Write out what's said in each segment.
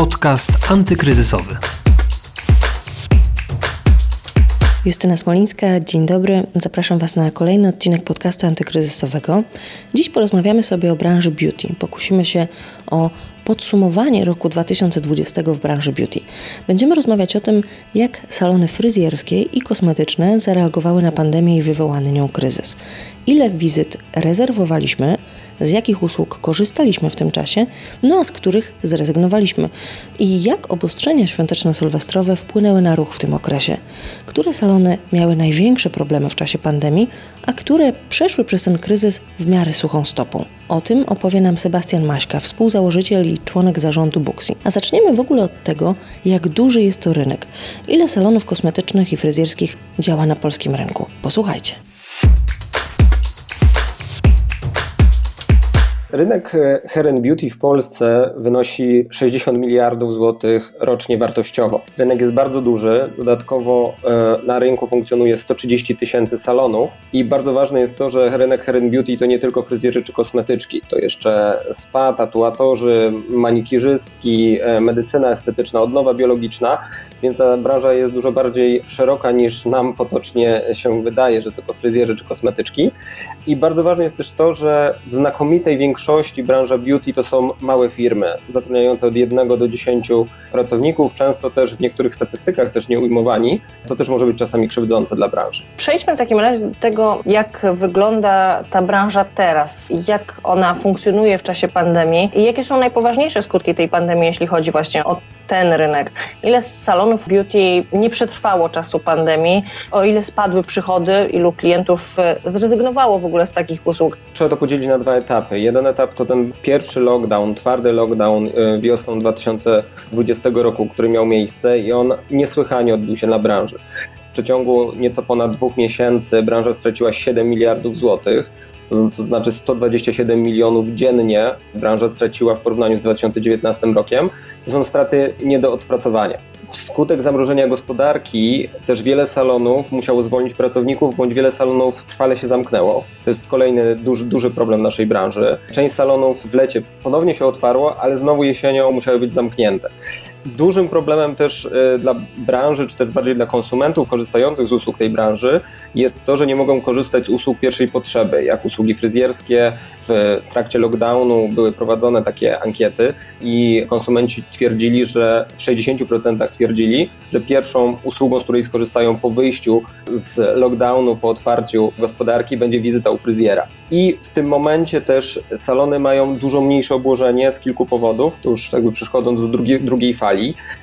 Podcast antykryzysowy. Justyna Smolińska, dzień dobry. Zapraszam Was na kolejny odcinek podcastu antykryzysowego. Dziś porozmawiamy sobie o branży beauty. Pokusimy się o podsumowanie roku 2020 w branży beauty. Będziemy rozmawiać o tym, jak salony fryzjerskie i kosmetyczne zareagowały na pandemię i wywołany nią kryzys. Ile wizyt rezerwowaliśmy, z jakich usług korzystaliśmy w tym czasie, no a z których zrezygnowaliśmy i jak obostrzenia świąteczno-sylwestrowe wpłynęły na ruch w tym okresie. Które salony miały największe problemy w czasie pandemii, a które przeszły przez ten kryzys w miarę suchą stopą. O tym opowie nam Sebastian Maśka, współzałożyciel i członek zarządu Buxi. A zaczniemy w ogóle od tego, jak duży jest to rynek. Ile salonów kosmetycznych i fryzjerskich działa na polskim rynku? Posłuchajcie. Rynek e, and beauty w Polsce wynosi 60 miliardów złotych rocznie wartościowo. Rynek jest bardzo duży, dodatkowo e, na rynku funkcjonuje 130 tysięcy salonów i bardzo ważne jest to, że rynek and beauty to nie tylko fryzjerzy czy kosmetyczki, to jeszcze spa, tatuatorzy, manikirzystki, e, medycyna estetyczna, odnowa biologiczna, więc ta branża jest dużo bardziej szeroka niż nam potocznie się wydaje, że tylko fryzjerzy czy kosmetyczki. I bardzo ważne jest też to, że w znakomitej większości branża beauty to są małe firmy, zatrudniające od 1 do 10 pracowników, często też w niektórych statystykach też nie ujmowani, co też może być czasami krzywdzące dla branży. Przejdźmy w takim razie do tego, jak wygląda ta branża teraz, jak ona funkcjonuje w czasie pandemii i jakie są najpoważniejsze skutki tej pandemii, jeśli chodzi właśnie o ten rynek. Ile salonów beauty nie przetrwało czasu pandemii, o ile spadły przychody, ilu klientów e, zrezygnowało w ogóle z takich usług? Trzeba to podzielić na dwa etapy. Jeden etap to ten pierwszy lockdown, twardy lockdown e, wiosną 2020 roku, który miał miejsce i on niesłychanie odbił się na branży. W przeciągu nieco ponad dwóch miesięcy branża straciła 7 miliardów złotych to, to znaczy 127 milionów dziennie branża straciła w porównaniu z 2019 rokiem. To są straty nie do odpracowania. Wskutek zamrożenia gospodarki też wiele salonów musiało zwolnić pracowników, bądź wiele salonów trwale się zamknęło. To jest kolejny duży, duży problem naszej branży. Część salonów w lecie ponownie się otwarło, ale znowu jesienią musiały być zamknięte. Dużym problemem też e, dla branży, czy też bardziej dla konsumentów korzystających z usług tej branży jest to, że nie mogą korzystać z usług pierwszej potrzeby, jak usługi fryzjerskie. W trakcie lockdownu były prowadzone takie ankiety i konsumenci twierdzili, że w 60% twierdzili, że pierwszą usługą, z której skorzystają po wyjściu z lockdownu, po otwarciu gospodarki, będzie wizyta u fryzjera. I w tym momencie też salony mają dużo mniejsze obłożenie z kilku powodów, to już jakby przechodząc do drugiej, drugiej fali,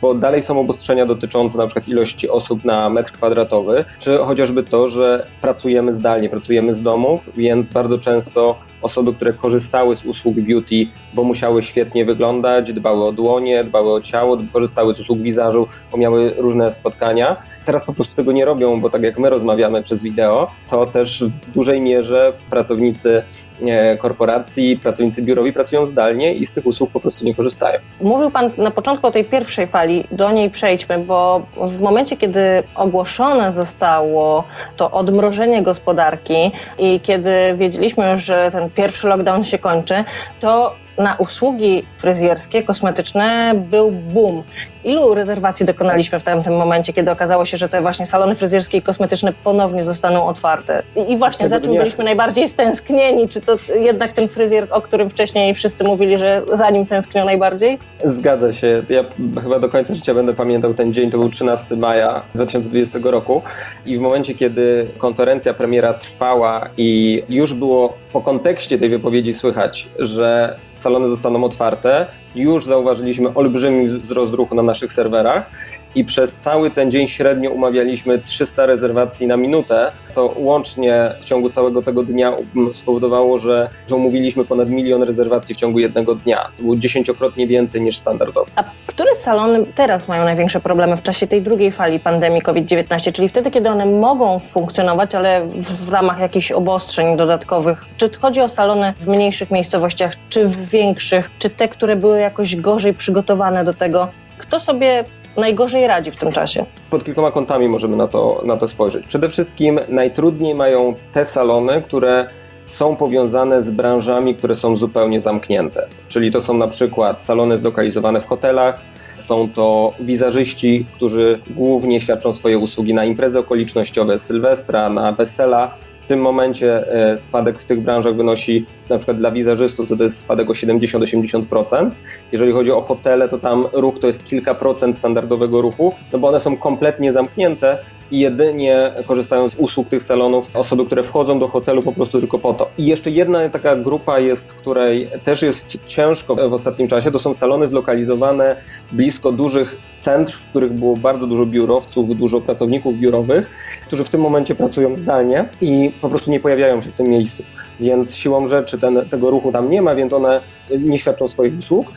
bo dalej są obostrzenia dotyczące na przykład ilości osób na metr kwadratowy, czy chociażby to, że pracujemy zdalnie, pracujemy z domów, więc bardzo często osoby, które korzystały z usług beauty, bo musiały świetnie wyglądać, dbały o dłonie, dbały o ciało, korzystały z usług wizażu, bo miały różne spotkania. Teraz po prostu tego nie robią, bo tak jak my rozmawiamy przez wideo, to też w dużej mierze pracownicy e, korporacji, pracownicy biurowi pracują zdalnie i z tych usług po prostu nie korzystają. Mówił Pan na początku o tej pierwszej fali, do niej przejdźmy, bo w momencie, kiedy ogłoszone zostało to odmrożenie gospodarki i kiedy wiedzieliśmy, że ten pierwszy lockdown się kończy, to na usługi fryzjerskie, kosmetyczne był boom. Ilu rezerwacji dokonaliśmy w tamtym momencie, kiedy okazało się, że te właśnie salony fryzjerskie i kosmetyczne ponownie zostaną otwarte? I, i właśnie, za czym byliśmy najbardziej stęsknieni? Czy to jednak ten fryzjer, o którym wcześniej wszyscy mówili, że za nim tęsknią najbardziej? Zgadza się. Ja chyba do końca życia będę pamiętał ten dzień, to był 13 maja 2020 roku i w momencie, kiedy konferencja premiera trwała i już było po kontekście tej wypowiedzi słychać, że salony zostaną otwarte, już zauważyliśmy olbrzymi wzrost ruchu na naszych serwerach i przez cały ten dzień średnio umawialiśmy 300 rezerwacji na minutę, co łącznie w ciągu całego tego dnia spowodowało, że, że umówiliśmy ponad milion rezerwacji w ciągu jednego dnia, co było dziesięciokrotnie więcej niż standardowo. A które salony teraz mają największe problemy w czasie tej drugiej fali pandemii COVID-19, czyli wtedy, kiedy one mogą funkcjonować, ale w ramach jakichś obostrzeń dodatkowych? Czy chodzi o salony w mniejszych miejscowościach, czy w większych, czy te, które były jakoś gorzej przygotowane do tego? Kto sobie najgorzej radzi w tym czasie? Pod kilkoma kątami możemy na to, na to spojrzeć. Przede wszystkim najtrudniej mają te salony, które są powiązane z branżami, które są zupełnie zamknięte. Czyli to są na przykład salony zlokalizowane w hotelach, Są to wizażyści, którzy głównie świadczą swoje usługi na imprezy okolicznościowe, Sylwestra, na wesela. W tym momencie e, spadek w tych branżach wynosi na przykład dla wizażystów to, to jest spadek o 70-80%. Jeżeli chodzi o hotele, to tam ruch to jest kilka procent standardowego ruchu, no bo one są kompletnie zamknięte i jedynie korzystają z usług tych salonów osoby, które wchodzą do hotelu po prostu tylko po to. I jeszcze jedna taka grupa jest, której też jest ciężko w ostatnim czasie, to są salony zlokalizowane blisko dużych centr, w których było bardzo dużo biurowców, dużo pracowników biurowych, którzy w tym momencie pracują zdalnie i po prostu nie pojawiają się w tym miejscu. Więc siłą rzeczy ten, tego ruchu tam nie ma, więc one nie świadczą swoich usług.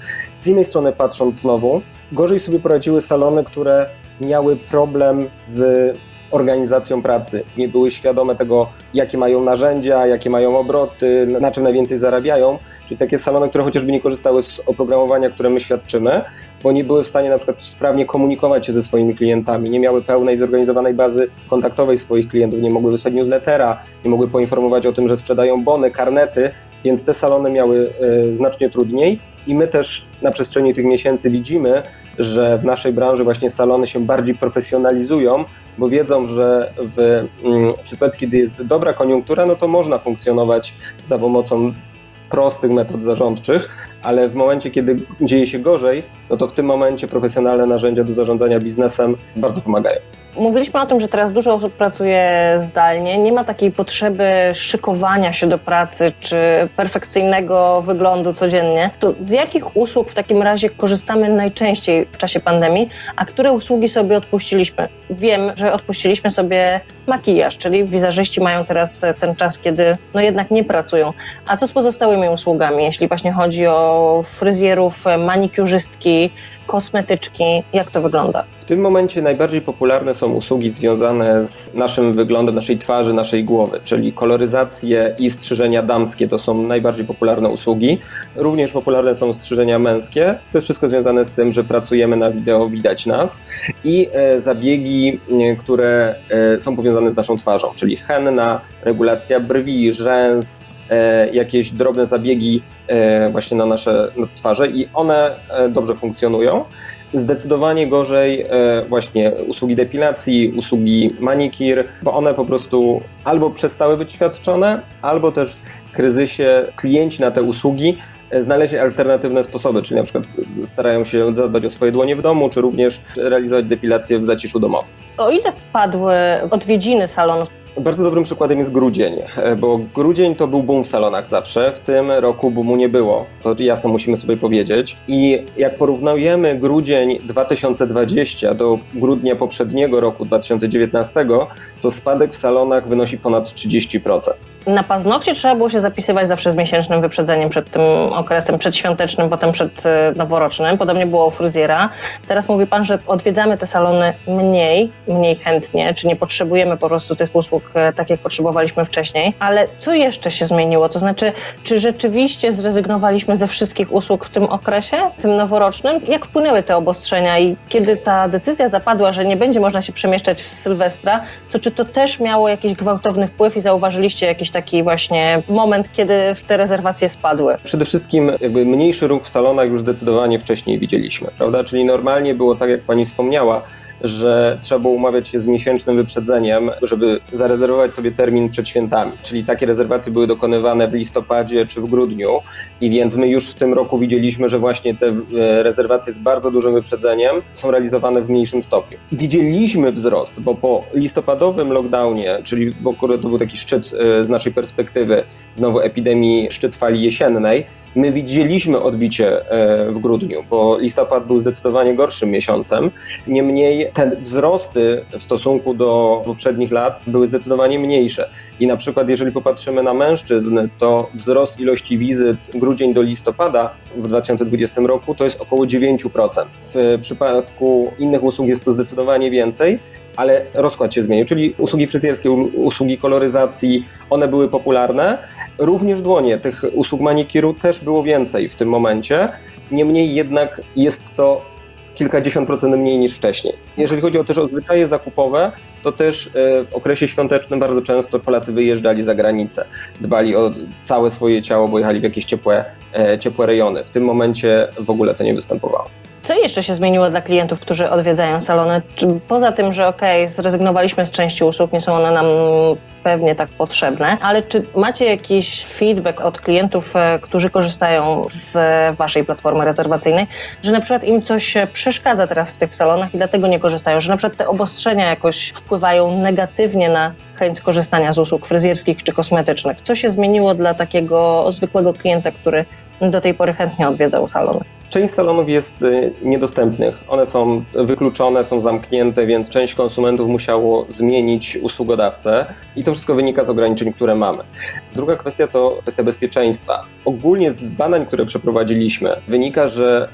Z innej strony patrząc znowu, gorzej sobie poradziły salony, które miały problem z organizacją pracy. Nie były świadome tego, jakie mają narzędzia, jakie mają obroty, na czym najwięcej zarabiają. Czyli takie salony, które chociażby nie korzystały z oprogramowania, które my świadczymy, bo nie były w stanie na przykład sprawnie komunikować się ze swoimi klientami, nie miały pełnej, zorganizowanej bazy kontaktowej swoich klientów, nie mogły wysłać newslettera, nie mogły poinformować o tym, że sprzedają bony, karnety, więc te salony miały y, znacznie trudniej i my też na przestrzeni tych miesięcy widzimy, że w naszej branży właśnie salony się bardziej profesjonalizują, bo wiedzą, że w, mm, w sytuacji, kiedy jest dobra koniunktura, no to można funkcjonować za pomocą prostych metod zarządczych, ale w momencie, kiedy dzieje się gorzej, no to w tym momencie profesjonalne narzędzia do zarządzania biznesem bardzo pomagają. Mówiliśmy o tym, że teraz dużo osób pracuje zdalnie, nie ma takiej potrzeby szykowania się do pracy czy perfekcyjnego wyglądu codziennie. To z jakich usług w takim razie korzystamy najczęściej w czasie pandemii, a które usługi sobie odpuściliśmy? Wiem, że odpuściliśmy sobie makijaż, czyli wizażyści mają teraz ten czas, kiedy no jednak nie pracują. A co z pozostałymi usługami, jeśli właśnie chodzi o fryzjerów, manikiurzystki, kosmetyczki, jak to wygląda? Tym momencie najbardziej popularne są usługi związane z naszym wyglądem, naszej twarzy, naszej głowy, czyli koloryzacje i strzyżenia damskie to są najbardziej popularne usługi. Również popularne są strzyżenia męskie. To jest wszystko związane z tym, że pracujemy na wideo, widać nas i e, zabiegi, e, które e, są powiązane z naszą twarzą, czyli henna, regulacja brwi, rzęs, jakieś drobne zabiegi właśnie na nasze na twarze i one dobrze funkcjonują. Zdecydowanie gorzej e, właśnie usługi depilacji, usługi manikir, bo one po prostu albo przestały być świadczone, albo też w kryzysie klienci na te usługi e, znaleźli alternatywne sposoby, czyli na przykład starają się zadbać o swoje dłonie w domu, czy również realizować depilację w zaciszu domowym. O ile spadły odwiedziny salonów? Bardzo dobrym przykładem jest grudzień, e, bo grudzień to był boom w salonach zawsze. W tym roku boomu nie było. To jasno musimy sobie powiedzieć. I jak porównujemy grudzień 2020 do grudnia poprzedniego roku 2019, to spadek w salonach wynosi ponad 30%. Na paznokcie trzeba było się zapisywać zawsze z miesięcznym wyprzedzeniem przed tym okresem przedświątecznym, potem przed e, noworocznym. Podobnie było u fryzjera. Teraz mówi Pan, że odwiedzamy te salony mniej, mniej chętnie, czy nie potrzebujemy po prostu tych usług e, tak, jak potrzebowaliśmy wcześniej. Ale co jeszcze się zmieniło? To znaczy, czy rzeczywiście zrezygnowaliśmy ze wszystkich usług w tym okresie, tym noworocznym? Jak wpłynęły te obostrzenia i kiedy ta decyzja zapadła, że nie będzie można się przemieszczać w Sylwestra, to czy to też miało jakiś gwałtowny wpływ i zauważyliście taki właśnie moment, kiedy te rezerwacje spadły? Przede wszystkim jakby mniejszy ruch w salonach już zdecydowanie wcześniej widzieliśmy, prawda? Czyli normalnie było tak, jak pani wspomniała, że trzeba było umawiać się z miesięcznym wyprzedzeniem, żeby zarezerwować sobie termin przed świętami. Czyli takie rezerwacje były dokonywane w listopadzie czy w grudniu i więc my już w tym roku widzieliśmy, że właśnie te e, rezerwacje z bardzo dużym wyprzedzeniem są realizowane w mniejszym stopniu. Widzieliśmy wzrost, bo po listopadowym lockdownie, czyli bo to był taki szczyt e, z naszej perspektywy znowu epidemii, szczyt fali jesiennej, My widzieliśmy odbicie e, w grudniu, bo listopad był zdecydowanie gorszym miesiącem. Niemniej te wzrosty w stosunku do poprzednich lat były zdecydowanie mniejsze. I na przykład, jeżeli popatrzymy na mężczyzn, to wzrost ilości wizyt grudzień do listopada w 2020 roku to jest około 9%. W przypadku innych usług jest to zdecydowanie więcej, ale rozkład się zmienił, czyli usługi fryzjerskie, usługi koloryzacji, one były popularne. Również dłonie, tych usług manikiru też było więcej w tym momencie. Niemniej jednak jest to kilkadziesiąt procent mniej niż wcześniej. Jeżeli chodzi o też o zwyczaje zakupowe, to też e, w okresie świątecznym bardzo często Polacy wyjeżdżali za granicę, dbali o całe swoje ciało, bo jechali w jakieś ciepłe, e, ciepłe rejony. W tym momencie w ogóle to nie występowało. Co jeszcze się zmieniło dla klientów, którzy odwiedzają salony? Czy poza tym, że okej, zrezygnowaliśmy z części usług, nie są one nam pewnie tak potrzebne, ale czy macie jakiś feedback od klientów, e, którzy korzystają z waszej platformy rezerwacyjnej, że na przykład im coś przeszkadza teraz w tych salonach i dlatego nie korzystają, że na przykład te obostrzenia jakoś wpływają negatywnie na chęć skorzystania z usług fryzjerskich czy kosmetycznych? Co się zmieniło dla takiego zwykłego klienta, który do tej pory chętnie odwiedzał salony? Część salonów jest y, niedostępnych. One są wykluczone, są zamknięte, więc część konsumentów musiało zmienić usługodawcę i to wszystko wynika z ograniczeń, które mamy. Druga kwestia to kwestia bezpieczeństwa. Ogólnie z badań, które przeprowadziliśmy, wynika, że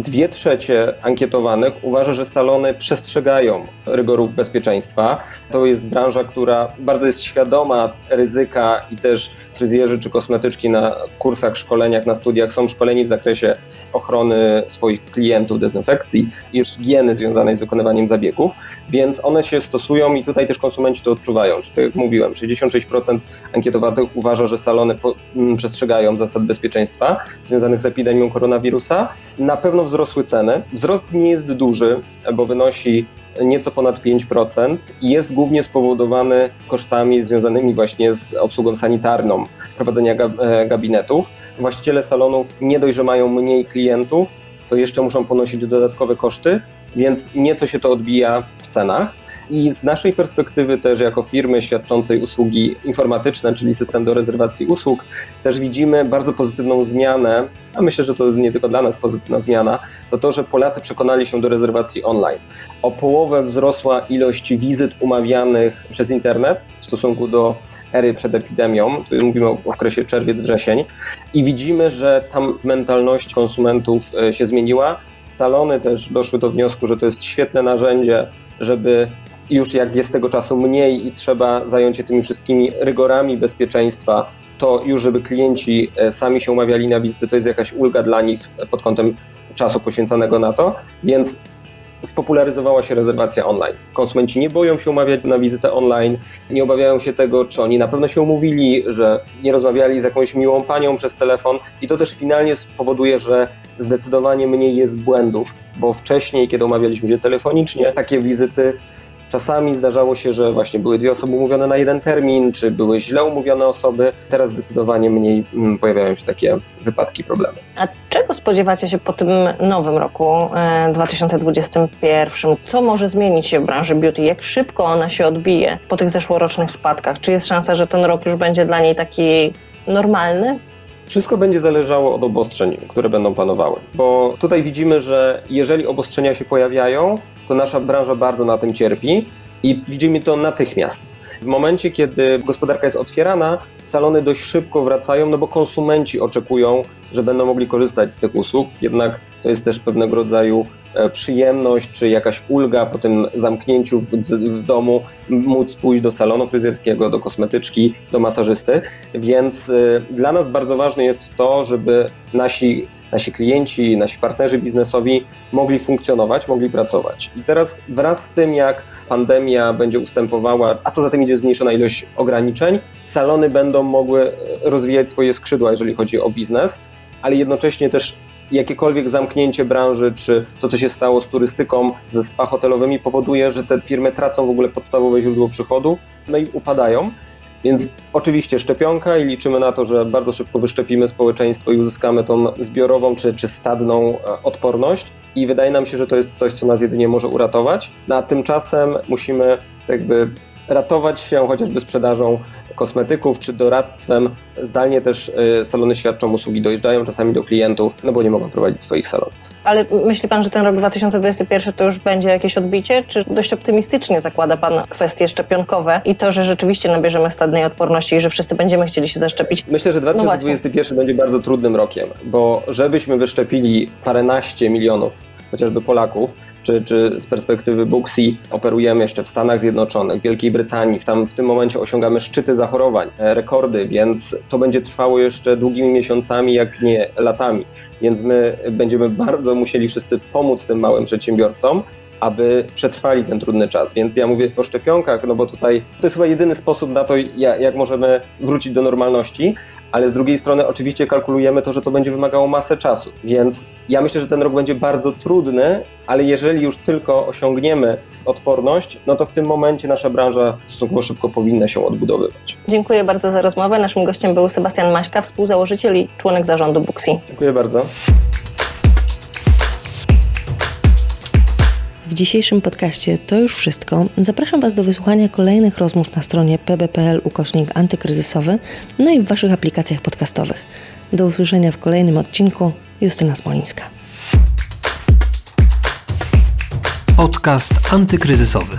Dwie trzecie ankietowanych uważa, że salony przestrzegają rygorów bezpieczeństwa. To jest branża, która bardzo jest świadoma ryzyka i też fryzjerzy czy kosmetyczki na kursach, szkoleniach, na studiach są szkoleni w zakresie ochrony swoich klientów, dezynfekcji i higieny związanej z wykonywaniem zabiegów, więc one się stosują i tutaj też konsumenci to odczuwają. Czy tak jak mówiłem, 66% ankietowanych uważa, że salony po, m, mm, przestrzegają zasad bezpieczeństwa związanych z epidemią koronawirusa. Na pewno wzrosły ceny. Wzrost nie jest duży, bo wynosi nieco ponad 5% i jest głównie spowodowany kosztami związanymi właśnie z obsługą sanitarną, prowadzenia e, gabinetów. Właściciele salonów nie dość, że mają mniej klientów, to jeszcze muszą ponosić dodatkowe koszty, więc nieco się to odbija w cenach. I z naszej perspektywy też jako firmy świadczącej usługi informatyczne, czyli system do rezerwacji usług, też widzimy bardzo pozytywną zmianę, a myślę, że to nie tylko dla nas pozytywna zmiana, to to, że Polacy przekonali się do rezerwacji online. O połowę wzrosła ilość wizyt umawianych przez internet w stosunku do ery przed epidemią, tu mówimy o okresie czerwiec-wrzesień i widzimy, że tam mentalność konsumentów e, się zmieniła. Salony też doszły do wniosku, że to jest świetne narzędzie, żeby już jak jest tego czasu mniej i trzeba zająć się tymi wszystkimi rygorami bezpieczeństwa, to już żeby klienci e, sami się umawiali na wizyty, to jest jakaś ulga dla nich pod kątem czasu poświęconego na to, więc spopularyzowała się rezerwacja online. Konsumenci nie boją się umawiać na wizytę online, nie obawiają się tego, czy oni na pewno się umówili, że nie rozmawiali z jakąś miłą panią przez telefon i to też finalnie spowoduje, że zdecydowanie mniej jest błędów, bo wcześniej, kiedy umawialiśmy się telefonicznie, takie wizyty Czasami zdarzało się, że właśnie były dwie osoby umówione na jeden termin, czy były źle umówione osoby. Teraz zdecydowanie mniej mm, pojawiają się takie wypadki, problemy. A czego spodziewacie się po tym nowym roku 2021? E, Co może zmienić się w branży beauty? Jak szybko ona się odbije po tych zeszłorocznych spadkach? Czy jest szansa, że ten rok już będzie dla niej taki normalny? Wszystko będzie zależało od obostrzeń, które będą panowały, bo tutaj widzimy, że jeżeli obostrzenia się pojawiają, to nasza branża bardzo na tym cierpi i widzimy to natychmiast. W momencie, kiedy gospodarka jest otwierana, salony dość szybko wracają, no bo konsumenci oczekują, że będą mogli korzystać z tych usług, jednak to jest też pewnego rodzaju przyjemność czy jakaś ulga po tym zamknięciu w, w, domu, móc pójść do salonu fryzjerskiego, do kosmetyczki, do masażysty. Więc y, dla nas bardzo ważne jest to, żeby nasi nasi klienci, nasi partnerzy biznesowi mogli funkcjonować, mogli pracować. I teraz wraz z tym, jak pandemia będzie ustępowała, a co za tym idzie zmniejszona ilość ograniczeń, salony będą mogły rozwijać swoje skrzydła, jeżeli chodzi o biznes, ale jednocześnie też jakiekolwiek zamknięcie branży, czy to, co się stało z turystyką, ze spa hotelowymi, powoduje, że te firmy tracą w ogóle podstawowe źródło przychodu, no i upadają. Więc oczywiście szczepionka i liczymy na to, że bardzo szybko wyszczepimy społeczeństwo i uzyskamy tą zbiorową czy, czy stadną e, odporność. I wydaje nam się, że to jest coś, co nas jedynie może uratować. No, a tymczasem musimy jakby ratować się chociażby sprzedażą kosmetyków czy doradztwem. Zdalnie też y, salony świadczą usługi, dojeżdżają czasami do klientów, no bo nie mogą prowadzić swoich salonów. Ale myśli Pan, że ten rok 2021 to już będzie jakieś odbicie, czy dość optymistycznie zakłada Pan kwestie szczepionkowe i to, że rzeczywiście nabierzemy stadnej odporności i że wszyscy będziemy chcieli się zaszczepić? Myślę, że 2021 no będzie bardzo trudnym rokiem, bo żebyśmy wyszczepili paręnaście milionów chociażby Polaków, czy, czy z perspektywy Booksy operujemy jeszcze w Stanach Zjednoczonych, Wielkiej Brytanii, w, tam, w tym momencie osiągamy szczyty zachorowań, e, rekordy, więc to będzie trwało jeszcze długimi miesiącami, jak nie latami. Więc my będziemy bardzo musieli wszyscy pomóc tym małym przedsiębiorcom, aby przetrwali ten trudny czas. Więc ja mówię o szczepionkach, no bo tutaj to jest chyba jedyny sposób na to, jak możemy wrócić do normalności, ale z drugiej strony oczywiście kalkulujemy to, że to będzie wymagało masę czasu. Więc ja myślę, że ten rok będzie bardzo trudny, ale jeżeli już tylko osiągniemy odporność, no to w tym momencie nasza branża stosunkowo szybko powinna się odbudowywać. Dziękuję bardzo za rozmowę. Naszym gościem był Sebastian Maśka, współzałożyciel i członek zarządu Buxi. Dziękuję bardzo. W dzisiejszym podcaście to już wszystko. Zapraszam Was do wysłuchania kolejnych rozmów na stronie pb.pl ukośnik antykryzysowy, no i w Waszych aplikacjach podcastowych. Do usłyszenia w kolejnym odcinku. Justyna Smolińska. Podcast antykryzysowy.